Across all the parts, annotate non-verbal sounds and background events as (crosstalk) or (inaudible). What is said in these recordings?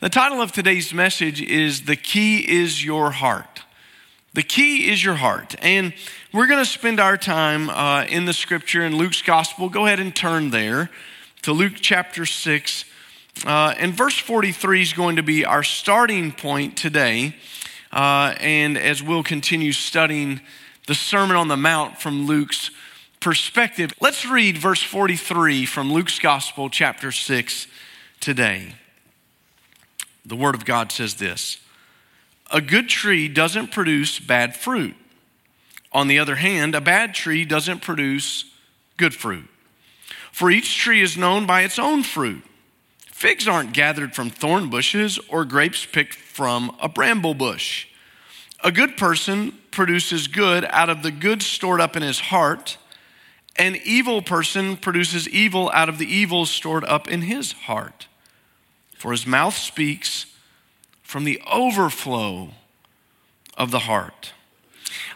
The title of today's message is The Key is Your Heart. The key is your heart. And we're going to spend our time uh, in the scripture in Luke's gospel. Go ahead and turn there to Luke chapter 6. Uh, and verse 43 is going to be our starting point today. Uh, and as we'll continue studying the Sermon on the Mount from Luke's perspective, let's read verse 43 from Luke's gospel, chapter 6, today. The Word of God says this A good tree doesn't produce bad fruit. On the other hand, a bad tree doesn't produce good fruit. For each tree is known by its own fruit. Figs aren't gathered from thorn bushes or grapes picked from a bramble bush. A good person produces good out of the good stored up in his heart. An evil person produces evil out of the evil stored up in his heart. For his mouth speaks from the overflow of the heart.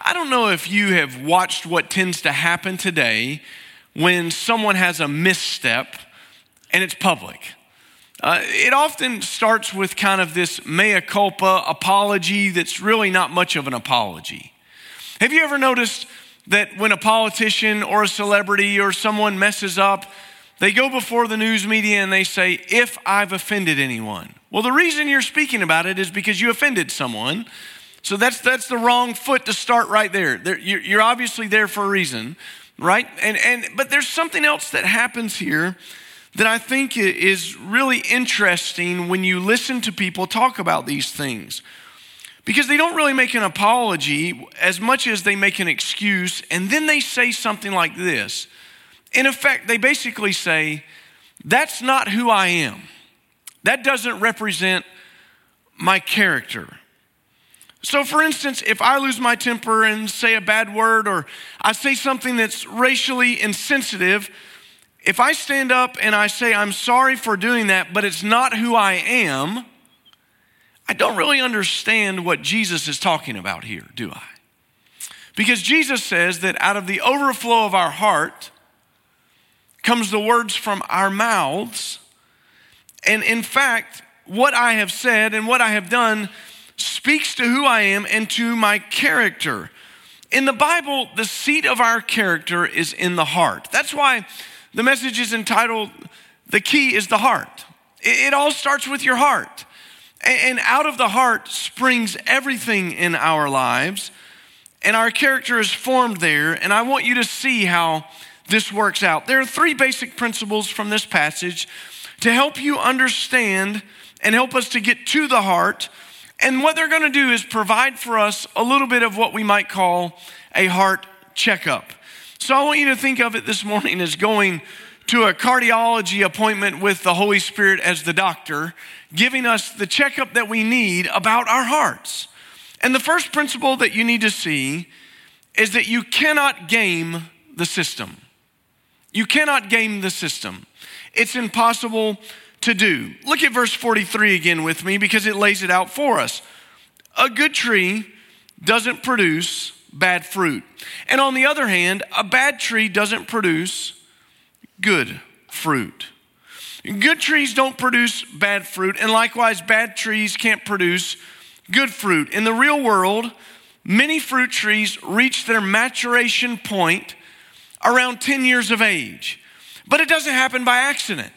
I don't know if you have watched what tends to happen today when someone has a misstep and it's public. Uh, it often starts with kind of this mea culpa apology that's really not much of an apology. Have you ever noticed that when a politician or a celebrity or someone messes up, they go before the news media and they say, If I've offended anyone. Well, the reason you're speaking about it is because you offended someone. So that's, that's the wrong foot to start right there. there you're, obviously there for a reason, right? And, and, but there's something else that happens here that I think is really interesting when you listen to people talk about these things. Because they don't really make an apology as much as they make an excuse, and then they say something like this in effect, they basically say, That's not who I am. That doesn't represent my character. So, for instance, if I lose my temper and say a bad word or I say something that's racially insensitive, if I stand up and I say, I'm sorry for doing that, but it's not who I am, I don't really understand what Jesus is talking about here, do I? Because Jesus says that out of the overflow of our heart, comes the words from our mouths. And in fact, what I have said and what I have done speaks to who I am and to my character. In the Bible, the seat of our character is in the heart. That's why the message is entitled, The Key is the Heart. It all starts with your heart. And out of the heart springs everything in our lives. And our character is formed there. And I want you to see how this works out. There are three basic principles from this passage to help you understand and help us to get to the heart. And what they're going to do is provide for us a little bit of what we might call a heart checkup. So I want you to think of it this morning as going to a cardiology appointment with the Holy Spirit as the doctor, giving us the checkup that we need about our hearts. And the first principle that you need to see is that you cannot game the system. You cannot game the system, it's impossible to do. Look at verse 43 again with me because it lays it out for us. A good tree doesn't produce bad fruit. And on the other hand, a bad tree doesn't produce good fruit. Good trees don't produce bad fruit, and likewise, bad trees can't produce good fruit. In the real world, many fruit trees reach their maturation point around 10 years of age. But it doesn't happen by accident.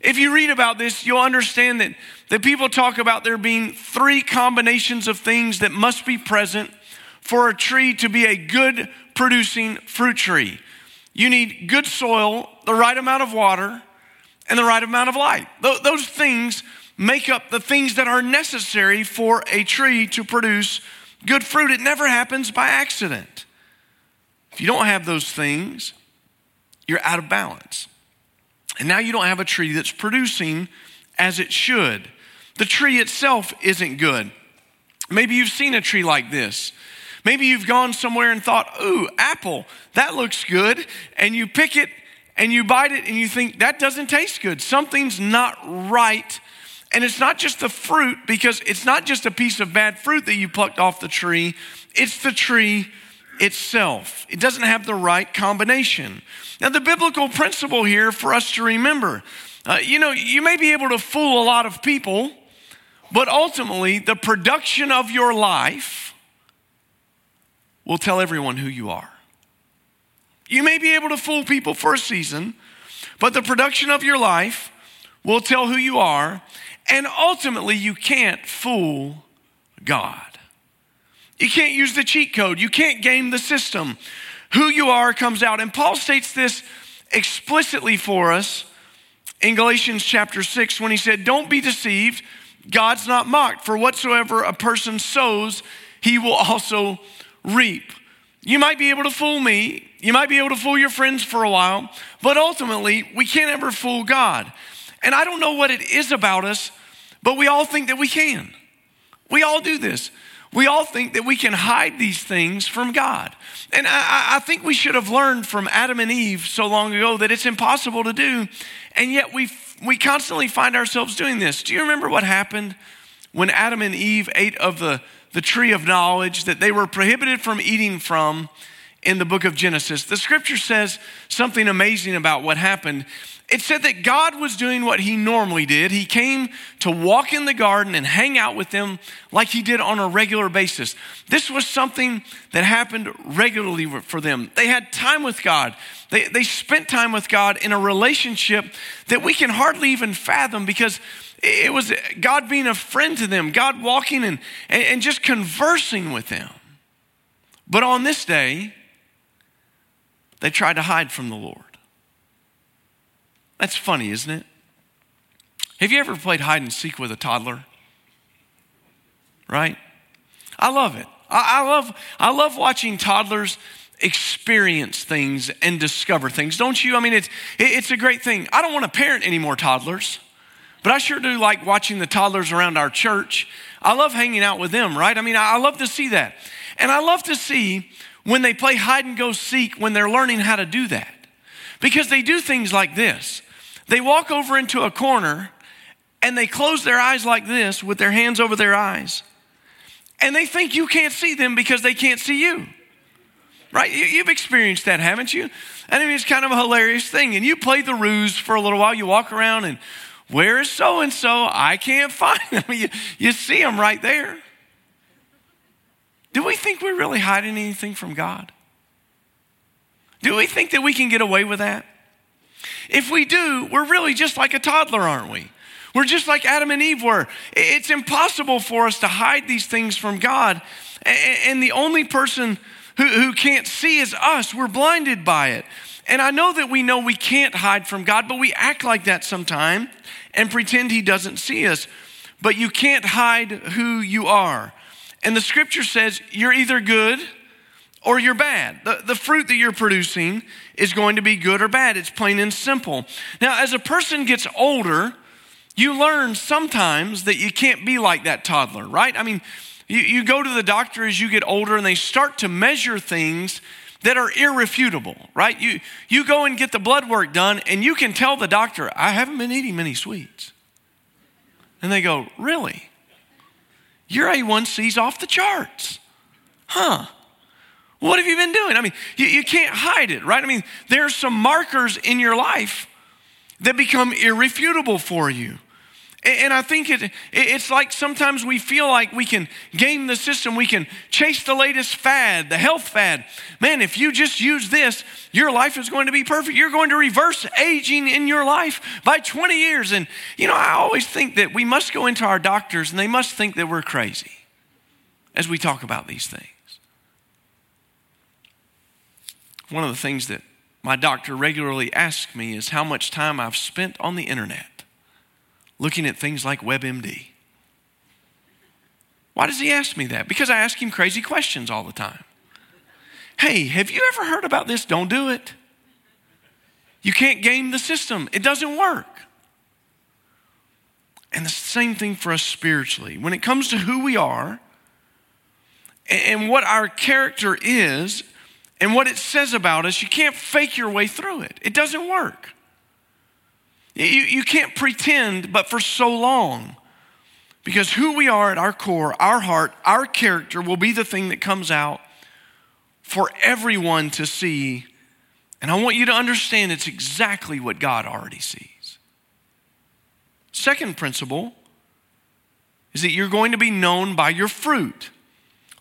If you read about this, you'll understand that, that people talk about there being three combinations of things that must be present for a tree to be a good producing fruit tree. You need good soil, the right amount of water, and the right amount of light. Th- those things make up the things that are necessary for a tree to produce good fruit. It never happens by accident. If you don't have those things, you're out of balance. And now you don't have a tree that's producing as it should. The tree itself isn't good. Maybe you've seen a tree like this. Maybe you've gone somewhere and thought, ooh, apple, that looks good. And you pick it and you bite it and you think, that doesn't taste good. Something's not right. And it's not just the fruit, because it's not just a piece of bad fruit that you plucked off the tree, it's the tree itself. It doesn't have the right combination. Now, the biblical principle here for us to remember uh, you know, you may be able to fool a lot of people But ultimately, the production of your life will tell everyone who you are. You may be able to fool people for a season, but the production of your life will tell who you are, and ultimately, you can't fool God. You can't use the cheat code, you can't game the system. Who you are comes out. And Paul states this explicitly for us in Galatians chapter 6 when he said, Don't be deceived, God's not mocked, for whatsoever a person sows, he will also reap. You might be able to fool me, you might be able to fool your friends for a while, but ultimately, we can't ever fool God. And I don't know what it is about us, but we all think that we can. We all do this. We all think that we can hide these things from God. And I, I, think we should have learned from Adam and Eve so long ago that it's impossible to do. And yet we, we constantly find ourselves doing this. Do you remember what happened when Adam and Eve ate of the, the tree of knowledge that they were prohibited from eating from in the book of Genesis? The scripture says something amazing about what happened it said that God was doing what he normally did. He came to walk in the garden and hang out with them like he did on a regular basis. This was something that happened regularly for them. They had time with God, they, they spent time with God in a relationship that we can hardly even fathom because it was God being a friend to them, God walking and, and, and just conversing with them. But on this day, they tried to hide from the Lord. That's funny, isn't it? Have you ever played hide and seek with a toddler? Right? I love it. I, I love, I love watching toddlers experience things and discover things, don't you? I mean, it's, it's a great thing. I don't want to parent any more toddlers, but I sure do like watching the toddlers around our church. I love hanging out with them, right? I mean, I love to see that. And I love to see when they play hide and go seek when they're learning how to do that. Because they do things like this. They walk over into a corner and they close their eyes like this with their hands over their eyes. And they think you can't see them because they can't see you. Right? You've experienced that, haven't you? I mean, it's kind of a hilarious thing. And you play the ruse for a little while. You walk around and, where is so and so? I can't find them. (laughs) You, you see them right there. Do we think we're really hiding anything from God? Do we think that we can get away with that? If we do, we're really just like a toddler, aren't we? We're just like Adam and Eve were. It's impossible for us to hide these things from God. And the only person who, who can't see is us. We're blinded by it. And I know that we know we can't hide from God, but we act like that sometimes and pretend He doesn't see us. But you can't hide who you are. And the scripture says you're either good or you're bad. The, the fruit that you're producing is going to be good or bad. It's plain and simple. Now, as a person gets older, you learn sometimes that you can't be like that toddler, right? I mean, you, you go to the doctor as you get older and they start to measure things that are irrefutable, right? You, you go and get the blood work done and you can tell the doctor, I haven't been eating many sweets. And they go, Really? Your A1C's off the charts. Huh? What have you been doing? I mean, you, you can't hide it, right? I mean, there are some markers in your life that become irrefutable for you. And I think it, it's like sometimes we feel like we can game the system, we can chase the latest fad, the health fad. Man, if you just use this, your life is going to be perfect. You're going to reverse aging in your life by 20 years. And, you know, I always think that we must go into our doctors and they must think that we're crazy as we talk about these things. One of the things that my doctor regularly asks me is how much time I've spent on the internet looking at things like WebMD. Why does he ask me that? Because I ask him crazy questions all the time. Hey, have you ever heard about this? Don't do it. You can't game the system, it doesn't work. And the same thing for us spiritually. When it comes to who we are and what our character is, and what it says about us, you can't fake your way through it. It doesn't work. You, you can't pretend, but for so long. Because who we are at our core, our heart, our character will be the thing that comes out for everyone to see. And I want you to understand it's exactly what God already sees. Second principle is that you're going to be known by your fruit.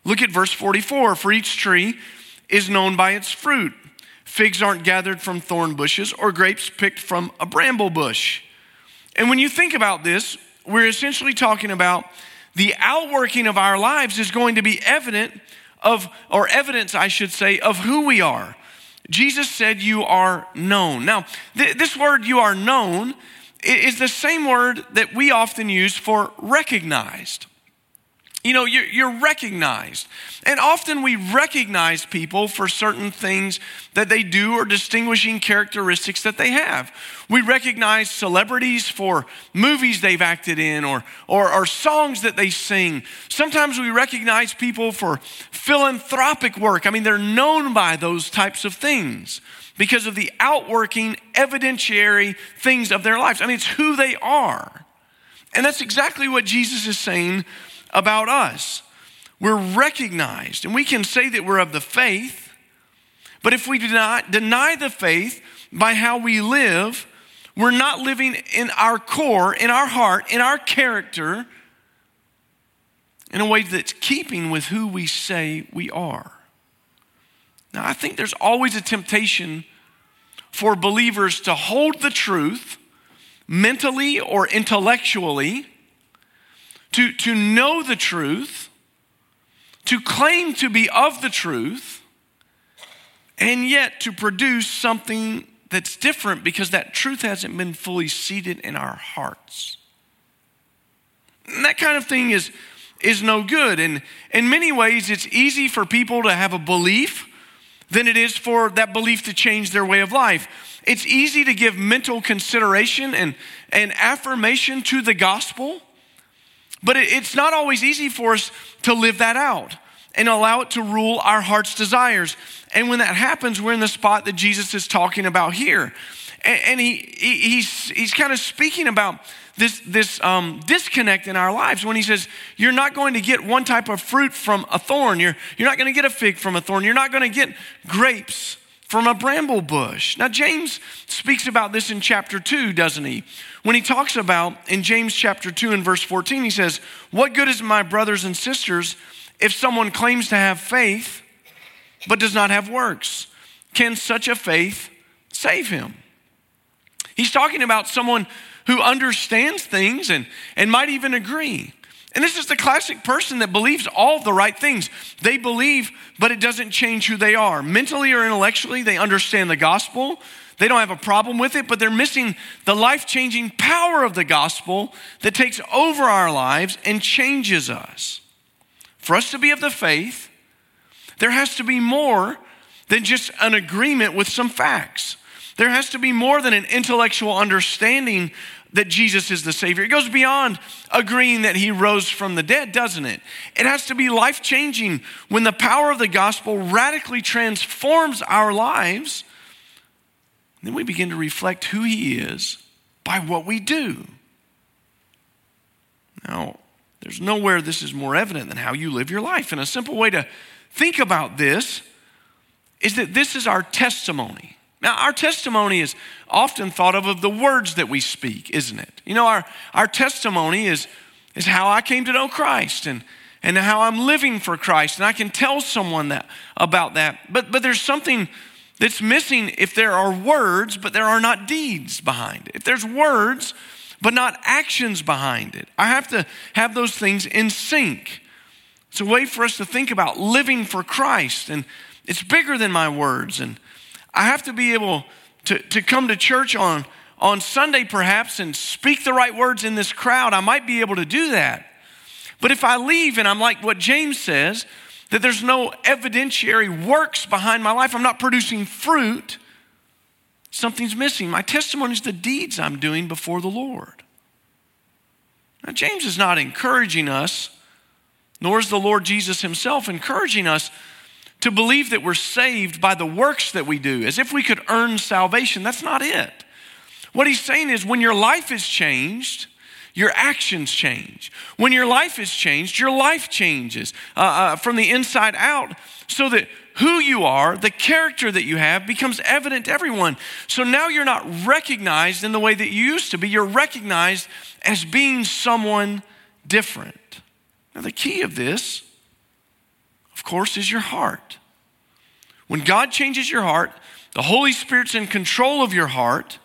Look at verse 44 For each tree is known by its fruit. Figs aren't gathered from thorn bushes or grapes picked from a bramble bush. And when you think about this, we're essentially talking about the outworking of our lives is going to be evident of, or evidence, I should say, of who we are. Jesus said, You are known. Now, th- this word, you are known, is the same word that we often use for recognized. You know, you're, you're, recognized. And often we recognize people for certain things that they do or distinguishing characteristics that they have. We recognize celebrities for movies they've acted in or, or, or songs that they sing. Sometimes we recognize people for philanthropic work. I mean, they're known by those types of things because of the outworking, evidentiary things of their lives. I mean, it's who they are. And that's exactly what Jesus is saying about us. We're recognized, and we can say that we're of the faith, but if we do not deny the faith by how we live, we're not living in our core, in our heart, in our character, in a way that's keeping with who we say we are. Now, I think there's always a temptation for believers to hold the truth mentally or intellectually to, to know the truth, to claim to be of the truth, and yet to produce something that's different because that truth hasn't been fully seated in our hearts. And that kind of thing is, is no good. And in many ways, it's easy for people to have a belief than it is for that belief to change their way of life. It's easy to give mental consideration and, and affirmation to the gospel but it's not always easy for us to live that out and allow it to rule our heart's desires. And when that happens, we're in the spot that Jesus is talking about here. And, he, he's, he's kind of speaking about this, this um, disconnect in our lives when he says, You're not going to get one type of fruit from a thorn. You're, you're not going to get a fig from a thorn. You're not going to get grapes from a bramble bush. Now, James speaks about this in chapter 2, doesn't he? When he talks about, in James chapter 2 and verse 14, he says, What good is my brothers and sisters if someone claims to have faith but does not have works? Can such a faith save him? He's talking about someone who understands things and, and might even agree. And this is the classic person that believes all the right things. They believe, but it doesn't change who they are. Mentally or intellectually, they understand the gospel. They don't have a problem with it, but they're missing the life changing power of the gospel that takes over our lives and changes us. For us to be of the faith, there has to be more than just an agreement with some facts. There has to be more than an intellectual understanding that Jesus is the Savior. It goes beyond agreeing that He rose from the dead, doesn't it? It has to be life changing when the power of the gospel radically transforms our lives. Then we begin to reflect who He is by what we do. Now, there's nowhere this is more evident than how you live your life. And a simple way to think about this is that this is our testimony. Now, our testimony is often thought of of the words that we speak, isn't it? You know, our, our testimony is, is how I came to know Christ and, and how I'm living for Christ. And I can tell someone that about that. But, but there's something that's missing if there are words, but there are not deeds behind it. If there's words, but not actions behind it. I have to have those things in sync. It's a way for us to think about living for Christ. And it's bigger than my words. And I have to be able to, to come to church on, on Sunday, perhaps, and speak the right words in this crowd. I might be able to do that. But if I leave and I'm like what James says, that there's no evidentiary works behind my life, I'm not producing fruit, something's missing. My testimony is the deeds I'm doing before the Lord. Now, James is not encouraging us, nor is the Lord Jesus himself encouraging us to believe that we're saved by the works that we do, as if we could earn salvation. That's not it. What he's saying is when your life is changed, your actions change. When your life is changed, your life changes uh, uh, from the inside out so that who you are, the character that you have, becomes evident to everyone. So now you're not recognized in the way that you used to be. You're recognized as being someone different. Now, the key of this, of course, is your heart. When God changes your heart, the Holy Spirit's in control of your heart.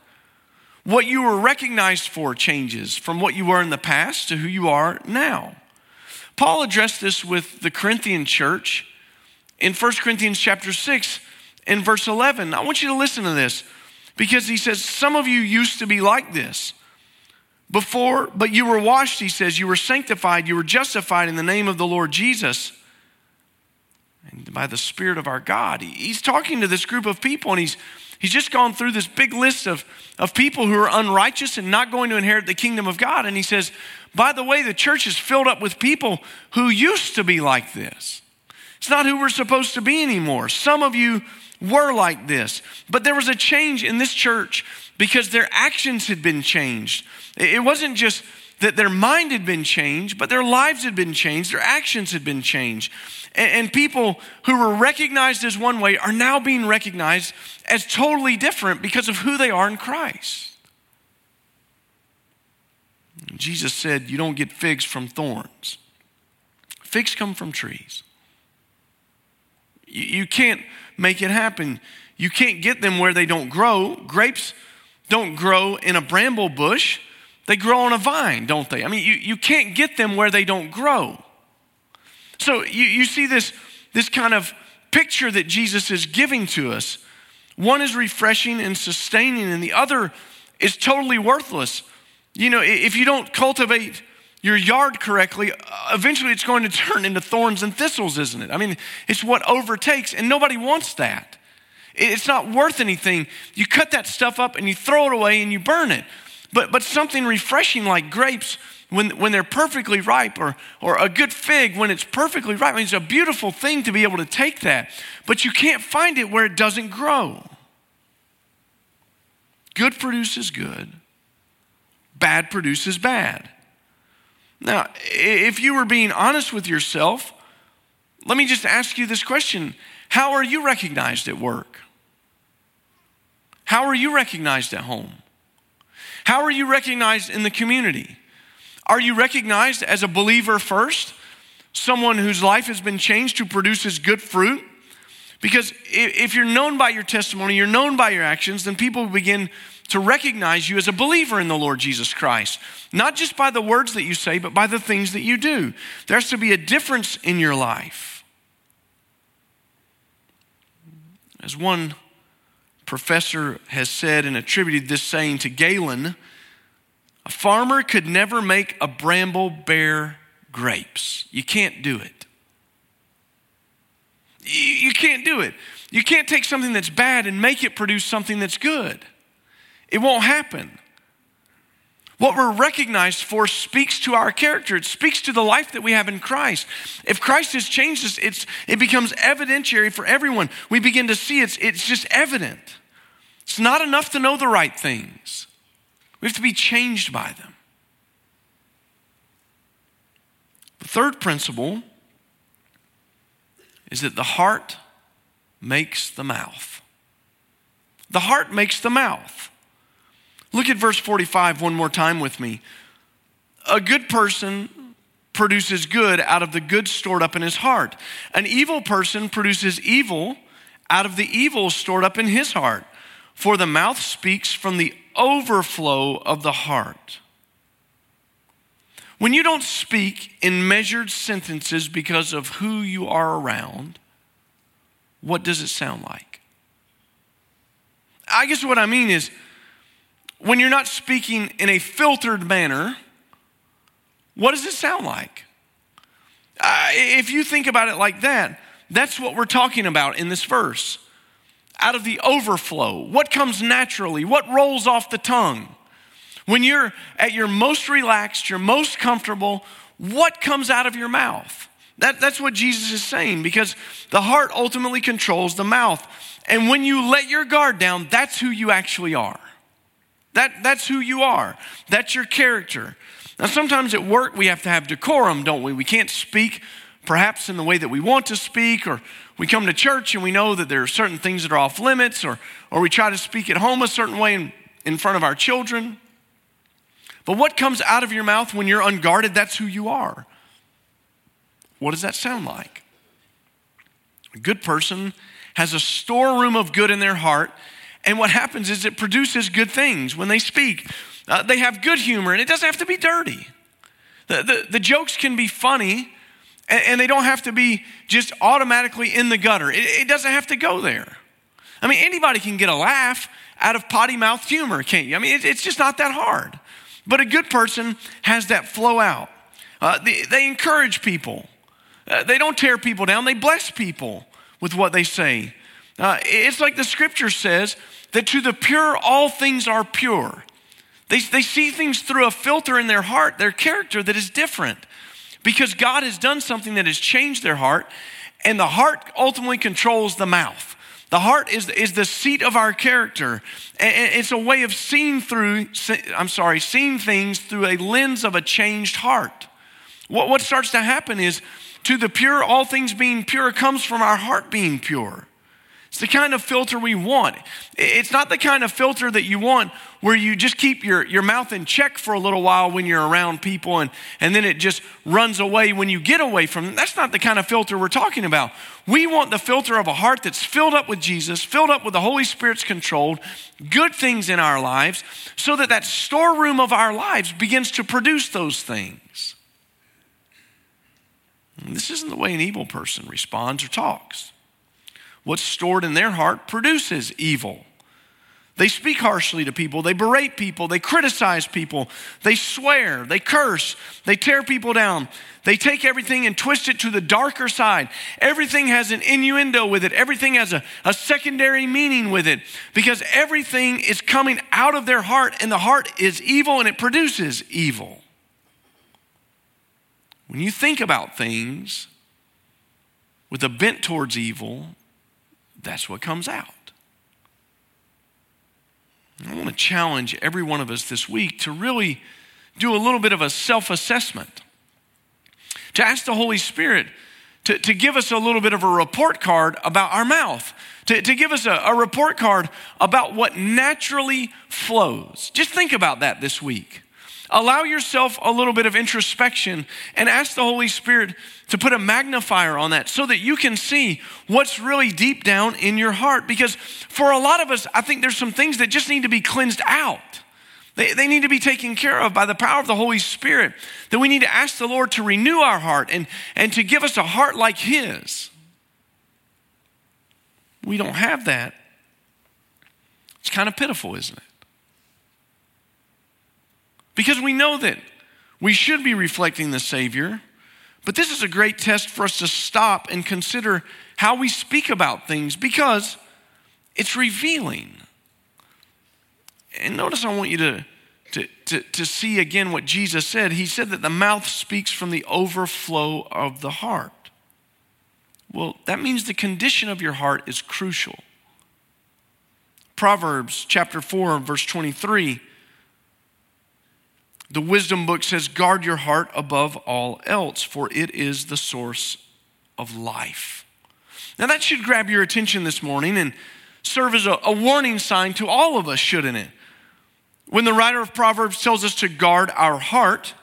What you were recognized for changes from what you were in the past to who you are now. Paul addressed this with the Corinthian church in 1 Corinthians chapter 6 in verse 11. I want you to listen to this because he says, Some of you used to be like this. Before, but you were washed, he says, you were sanctified, you were justified in the name of the Lord Jesus and by the Spirit of our God. He's talking to this group of people and he's, he's just gone through this big list of, of people who are unrighteous and not going to inherit the kingdom of God. And he says, by the way, the church is filled up with people who used to be like this. It's not who we're supposed to be anymore. Some of you were like this, but there was a change in this church because their actions had been changed. It wasn't just that their mind had been changed, but their lives had been changed, their actions had been changed. And, people who were recognized as one way are now being recognized as totally different because of who they are in Christ. Jesus said, You don't get figs from thorns, figs come from trees. You can't make it happen. You can't get them where they don't grow. Grapes don't grow in a bramble bush, they grow on a vine, don't they? I mean, you, you can't get them where they don't grow. So you, you see this, this kind of picture that Jesus is giving to us. One is refreshing and sustaining, and the other is totally worthless. You know, if you don't cultivate your yard correctly, uh, eventually it's going to (laughs) turn into thorns and thistles, isn't it? I mean, it's what overtakes, and nobody wants that. It's not worth anything. You cut that stuff up and you throw it away and you burn it. But, but something refreshing like grapes, when, when they're perfectly ripe, or, or a good fig when it's perfectly ripe, I a beautiful thing to be able to take that. But you can't find it where it doesn't grow. Good produces good, bad produces bad. Now, if you were being honest with yourself, let me just ask you this question How are you recognized at work? How are you recognized at home? How are you recognized in the community? Are you recognized as a believer first? Someone whose life has been changed, who produces good fruit? Because if you're known by your testimony, you're known by your actions, then people begin to recognize you as a believer in the Lord Jesus Christ. Not just by the words that you say, but by the things that you do. There has to be a difference in your life. As one professor has said and attributed this saying to Galen a farmer could never make a bramble bear grapes. You can't do it. You can't do it. You can't take something that's bad and make it produce something that's good. It won't happen. What we're recognized for speaks to our character. It speaks to the life that we have in Christ. If Christ has changed us, it's, it becomes evidentiary for everyone. We begin to see it's, it's just evident. It's not enough to know the right things, we have to be changed by them. The third principle is that the heart makes the mouth. The heart makes the mouth. Look at verse 45 one more time with me. A good person produces good out of the good stored up in his heart. An evil person produces evil out of the evil stored up in his heart. For the mouth speaks from the overflow of the heart. When you don't speak in measured sentences because of who you are around, what does it sound like? I guess what I mean is when you're not speaking in a filtered manner, what does it sound like? Uh, if you think about it like that, that's what we're talking about in this verse. Out of the overflow, what comes naturally, what rolls off the tongue. When you're at your most relaxed, you're most comfortable, what comes out of your mouth? That, that's what Jesus is saying because the heart ultimately controls the mouth. And when you let your guard down, that's who you actually are. That, that's who you are. That's your character. Now, sometimes at work we have to have decorum, don't we? We can't speak perhaps in the way that we want to speak, or we come to church and we know that there are certain things that are off limits, or, or we try to speak at home a certain way in, in front of our children. But what comes out of your mouth when you're unguarded, that's who you are. What does that sound like? A good person has a storeroom of good in their heart, and what happens is it produces good things when they speak. Uh, they have good humor, and it doesn't have to be dirty. The, the, the jokes can be funny, and, and, they don't have to be just automatically in the gutter. It, it doesn't have to go there. I mean, anybody can get a laugh out of potty mouth humor, can't you? I mean, it, it's just not that hard. But a good person has that flow out. Uh, they, they, encourage people. Uh, they don't tear people down. They bless people with what they say. Uh, it's like the scripture says that to the pure, all things are pure. They, they see things through a filter in their heart, their character that is different because God has done something that has changed their heart, and the heart ultimately controls the mouth. The heart is, is the seat of our character. It's a way of seeing through, I'm sorry, seeing things through a lens of a changed heart. What, what starts to happen is to the pure, all things being pure comes from our heart being pure. It's the kind of filter we want. It's not the kind of filter that you want where you just keep your, your mouth in check for a little while when you're around people and, and then it just runs away when you get away from them. That's not the kind of filter we're talking about. We want the filter of a heart that's filled up with Jesus, filled up with the Holy Spirit's controlled, good things in our lives, so that that storeroom of our lives begins to produce those things. And this isn't the way an evil person responds or talks. What's stored in their heart produces evil. They speak harshly to people, they berate people, they criticize people, they swear, they curse, they tear people down. They take everything and twist it to the darker side. Everything has an innuendo with it, everything has a, a secondary meaning with it because everything is coming out of their heart, and the heart is evil and it produces evil. When you think about things with a bent towards evil, that's what comes out. I want to challenge every one of us this week to really do a little bit of a self assessment, to ask the Holy Spirit to, to give us a little bit of a report card about our mouth, to, to give us a, a report card about what naturally flows. Just think about that this week. Allow yourself a little bit of introspection and ask the Holy Spirit to put a magnifier on that so that you can see what's really deep down in your heart. Because for a lot of us, I think there's some things that just need to be cleansed out. They, they need to be taken care of by the power of the Holy Spirit. That we need to ask the Lord to renew our heart and, and to give us a heart like His. We don't have that. It's kind of pitiful, isn't it? Because we know that we should be reflecting the Savior, but this is a great test for us to stop and consider how we speak about things because it's revealing. And notice I want you to, to, to, to see again what Jesus said. He said that the mouth speaks from the overflow of the heart. Well, that means the condition of your heart is crucial. Proverbs chapter 4, verse 23 the wisdom book says, guard your heart above all else, for it is the source of life. Now, that should grab your attention this morning and serve as a, a, warning sign to all of us, shouldn't it? When the writer of Proverbs tells us to guard our heart,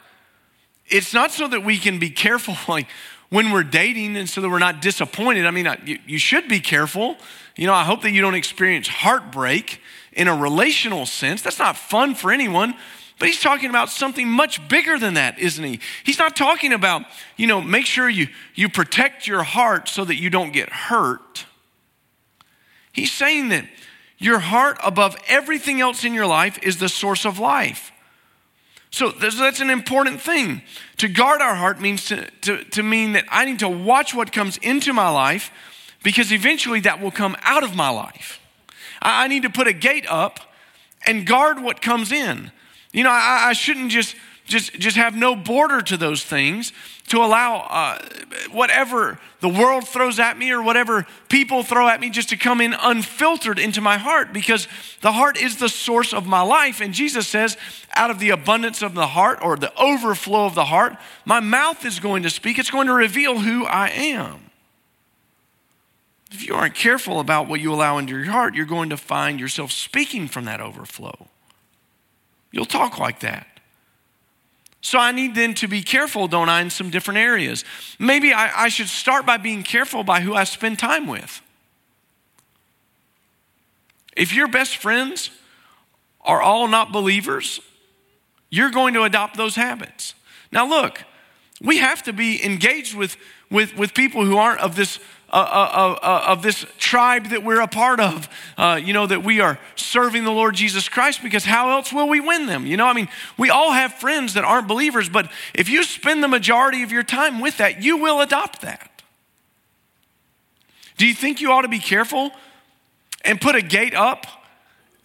it's not so that we can be careful, (laughs) like when we're dating, and so that we're not disappointed. I mean, you, you should be careful. You know, I hope that you don't experience heartbreak in a relational sense. That's not fun for anyone. But he's talking about something much bigger than that, isn't he? He's not talking about, you know, make sure you, you protect your heart so that you don't get hurt. He's saying that your heart, above everything else in your life, is the source of life. So that's an important thing. To guard our heart means to, to, to mean that I need to watch what comes into my life because eventually that will come out of my life. I, I need to put a gate up and guard what comes in. You know, I, I shouldn't just just just have no border to those things to allow uh, whatever the world throws at me or whatever people throw at me just to come in unfiltered into my heart because the heart is the source of my life. And jesus says out of the abundance of the heart or the overflow of the heart my mouth is going to speak. It's going to reveal who i am. If you aren't careful about what you allow into your heart you're going to find yourself speaking from that overflow You'll talk like that. So I need then to be careful, don't I, in some different areas. Maybe I, I should start by being careful by who I spend time with. If your best friends are all not believers, you're going to adopt those habits. Now, look, we have to be engaged with, with, with people who aren't of this of this tribe that we're a part of, uh, you know, that we are serving the Lord Jesus Christ because how else will we win them? You know, I mean, we all have friends that aren't believers, but if you spend the majority of your time with that, you will adopt that. Do you think you ought to be careful and put a gate up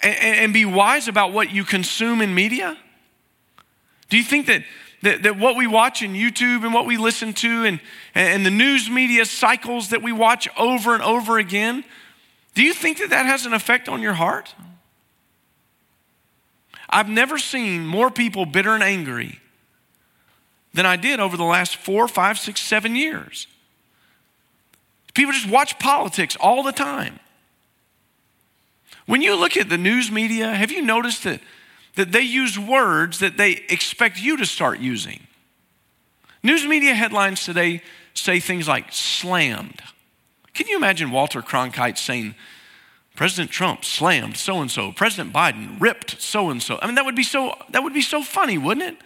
and, and be wise about what you consume in media? Do you think that that, that what we watch in YouTube and what we listen to and, and the news media cycles that we watch over and over again, do you think that that has an effect on your heart? I've never seen more people bitter and angry than I did over the last four, five, six, seven years. People just watch politics all the time. When you look at the news media, have you noticed that that they use words that they expect you to start using. News media headlines today say things like slammed. Can you imagine Walter Cronkite saying, President Trump slammed so and so, President Biden ripped so and so? I mean, that would be so that would be so funny, wouldn't it?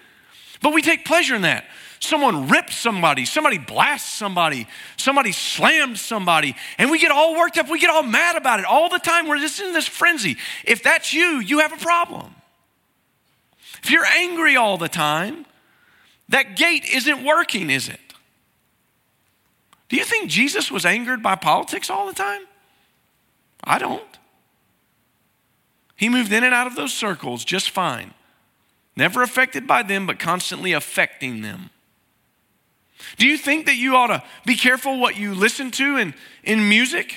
But we take pleasure in that. Someone ripped somebody, somebody blasts somebody, somebody slammed somebody, and we get all worked up, we get all mad about it all the time. We're just in this frenzy. If that's you, you have a problem. If you're angry all the time, that gate isn't working, is it? Do you think Jesus was angered by politics all the time? I don't. He moved in and out of those circles just fine. Never affected by them, but constantly affecting them. Do you think that you ought to be careful what you listen to in, in music?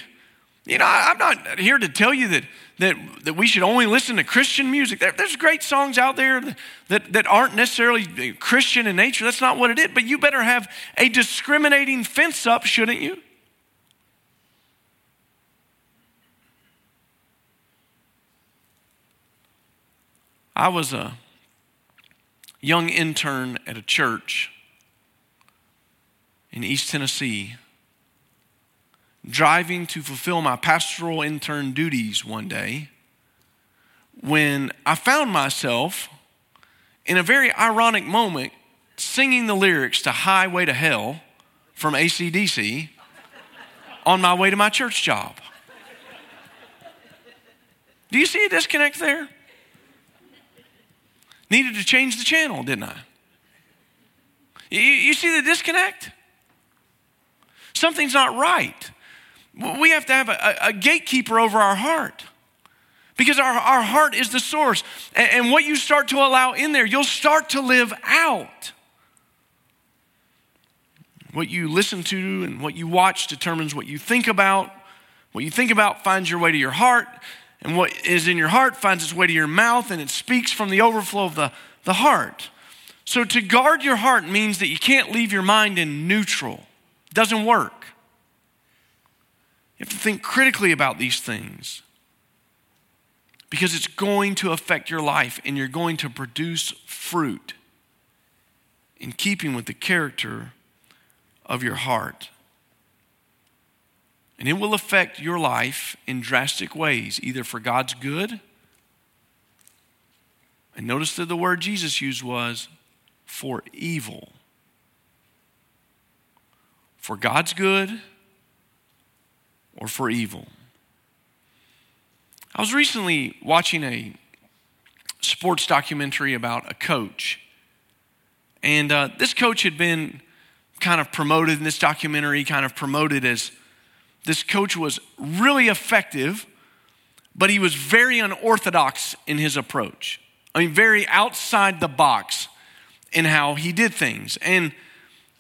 You know, I, am not here to tell you that, that, that we should only listen to Christian music. There, there's great songs out there that, that, that aren't necessarily Christian in nature. That's not what it is. But you better have a discriminating fence up, shouldn't you? I was a young intern at a church in East Tennessee driving to fulfill my pastoral intern duties one day when I found myself in a very ironic moment singing the lyrics to Highway to Hell from ACDC on my way to my church job. Do you see a disconnect there? Needed to change the channel, didn't I? You, you see the disconnect? Something's not right. We have to have a, a gatekeeper over our heart because our, our heart is the source. And, and what you start to allow in there, you'll start to live out. What you listen to and what you watch determines what you think about. What you think about finds your way to your heart, and what is in your heart finds its way to your mouth, and it speaks from the overflow of the, the heart. So, to guard your heart means that you can't leave your mind in neutral, it doesn't work. You have to think critically about these things because it's going to affect your life and you're going to produce fruit in keeping with the character of your heart. And it will affect your life in drastic ways, either for God's good. And notice that the word Jesus used was for evil. For God's good or for evil. I was recently watching a sports documentary about a coach. And uh, this coach had been kind of promoted in this documentary, kind of promoted as this coach was really effective, but he was very unorthodox in his approach. I mean, very outside the box in how he did things. And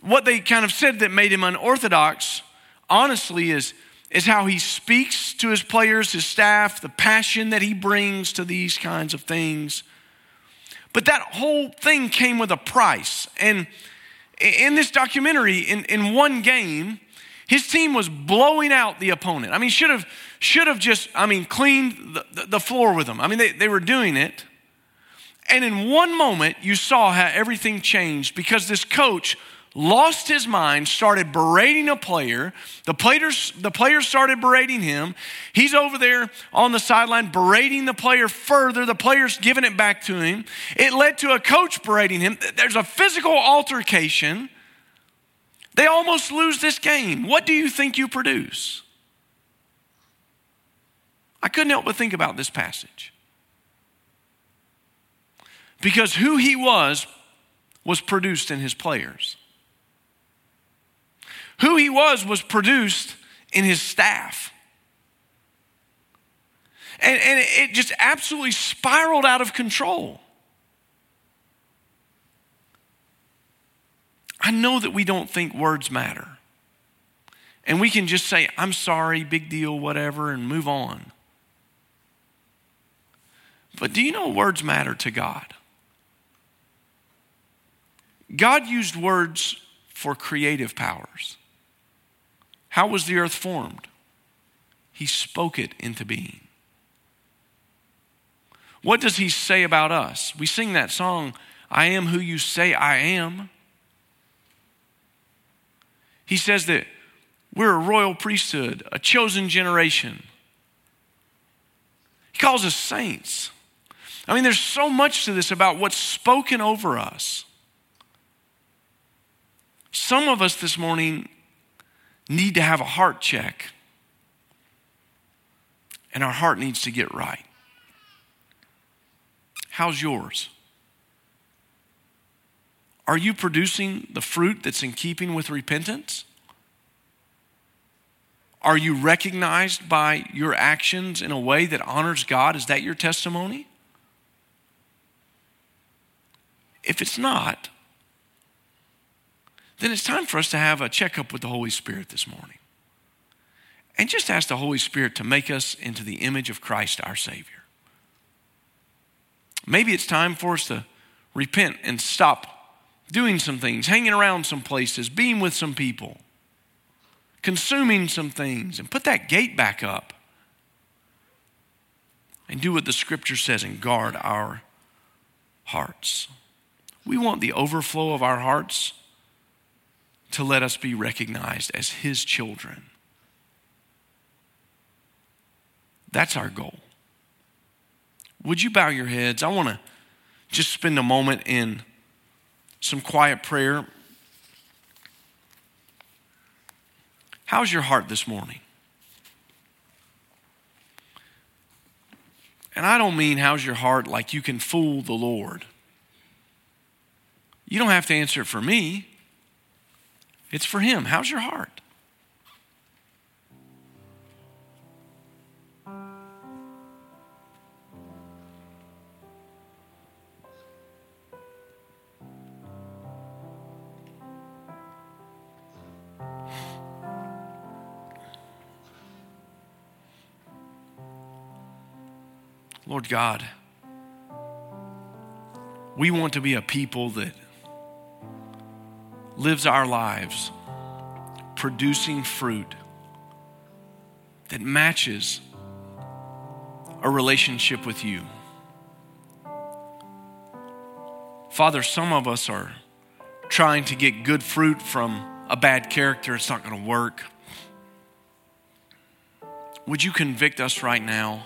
what they kind of said that made him unorthodox, honestly, is is how he speaks to his players, his staff, the passion that he brings to these kinds of things. But that whole thing came with a price. And in this documentary, in, in one game, his team was blowing out the opponent. I mean, should have should have just, I mean, cleaned the, the floor with them. I mean, they, they were doing it. And in one moment, you saw how everything changed because this coach lost his mind, started berating a player. The players, the players started berating him. He's over there on the sideline berating the player further. The player's giving it back to him. It led to a coach berating him. There's a physical altercation. They almost lose this game. What do you think you produce? I couldn't help but think about this passage. Because who he was was produced in his players. Who he was was produced in his staff. And, and it just absolutely spiraled out of control. I know that we don't think words matter. And we can just say, I'm sorry, big deal, whatever, and move on. But do you know words matter to God? God used words for creative powers. How was the earth formed? He spoke it into being. What does he say about us? We sing that song, I am who you say I am. He says that we're a royal priesthood, a chosen generation. He calls us saints. I mean, there's so much to this about what's spoken over us. Some of us this morning need to have a heart check. And our heart needs to get right. How's yours? Are you producing the fruit that's in keeping with repentance? Are you recognized by your actions in a way that honors God? Is that your testimony? If it's not, then it's time for us to have a checkup with the Holy Spirit this morning. And just ask the Holy Spirit to make us into the image of Christ our Savior. Maybe it's time for us to repent and stop doing some things, hanging around some places, being with some people, consuming some things, and put that gate back up. And do what the scripture says and guard our hearts. We want the overflow of our hearts to let us be recognized as His children. That's our goal. Would you bow your heads? I want to just spend a moment in some quiet prayer. How's your heart this morning? And I don't mean how's your heart like you can fool the Lord. You don't have to answer it for me. It's for Him. How's your heart? Lord God, we want to be a people that lives our lives producing fruit that matches a relationship with you. Father, some of us are trying to get good fruit from a bad character. It's not going to work. Would you convict us right now?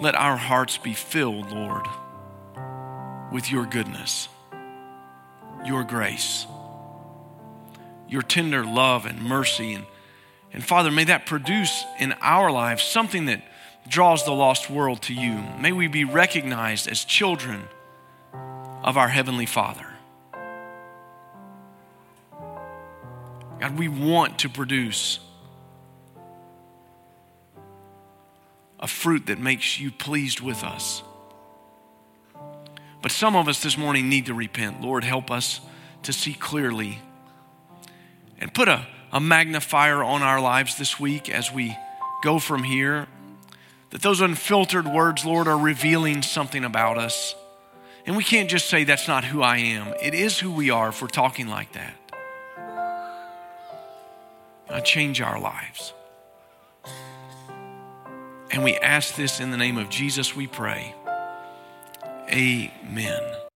Let our hearts be filled, Lord, with your goodness your grace, your tender love and mercy. And, and Father, may that produce in our lives something that draws the lost world to you. May we be recognized as children of our Heavenly Father. God, we want to produce a fruit that makes you pleased with us. But some of us this morning need to repent. Lord, help us to see clearly and put a, a magnifier on our lives this week as we go from here. That those unfiltered words, Lord, are revealing something about us. And we can't just say, that's not who I am. It is who we are if we're talking like that. God, change our lives. And we ask this in the name of Jesus, we pray. Amen.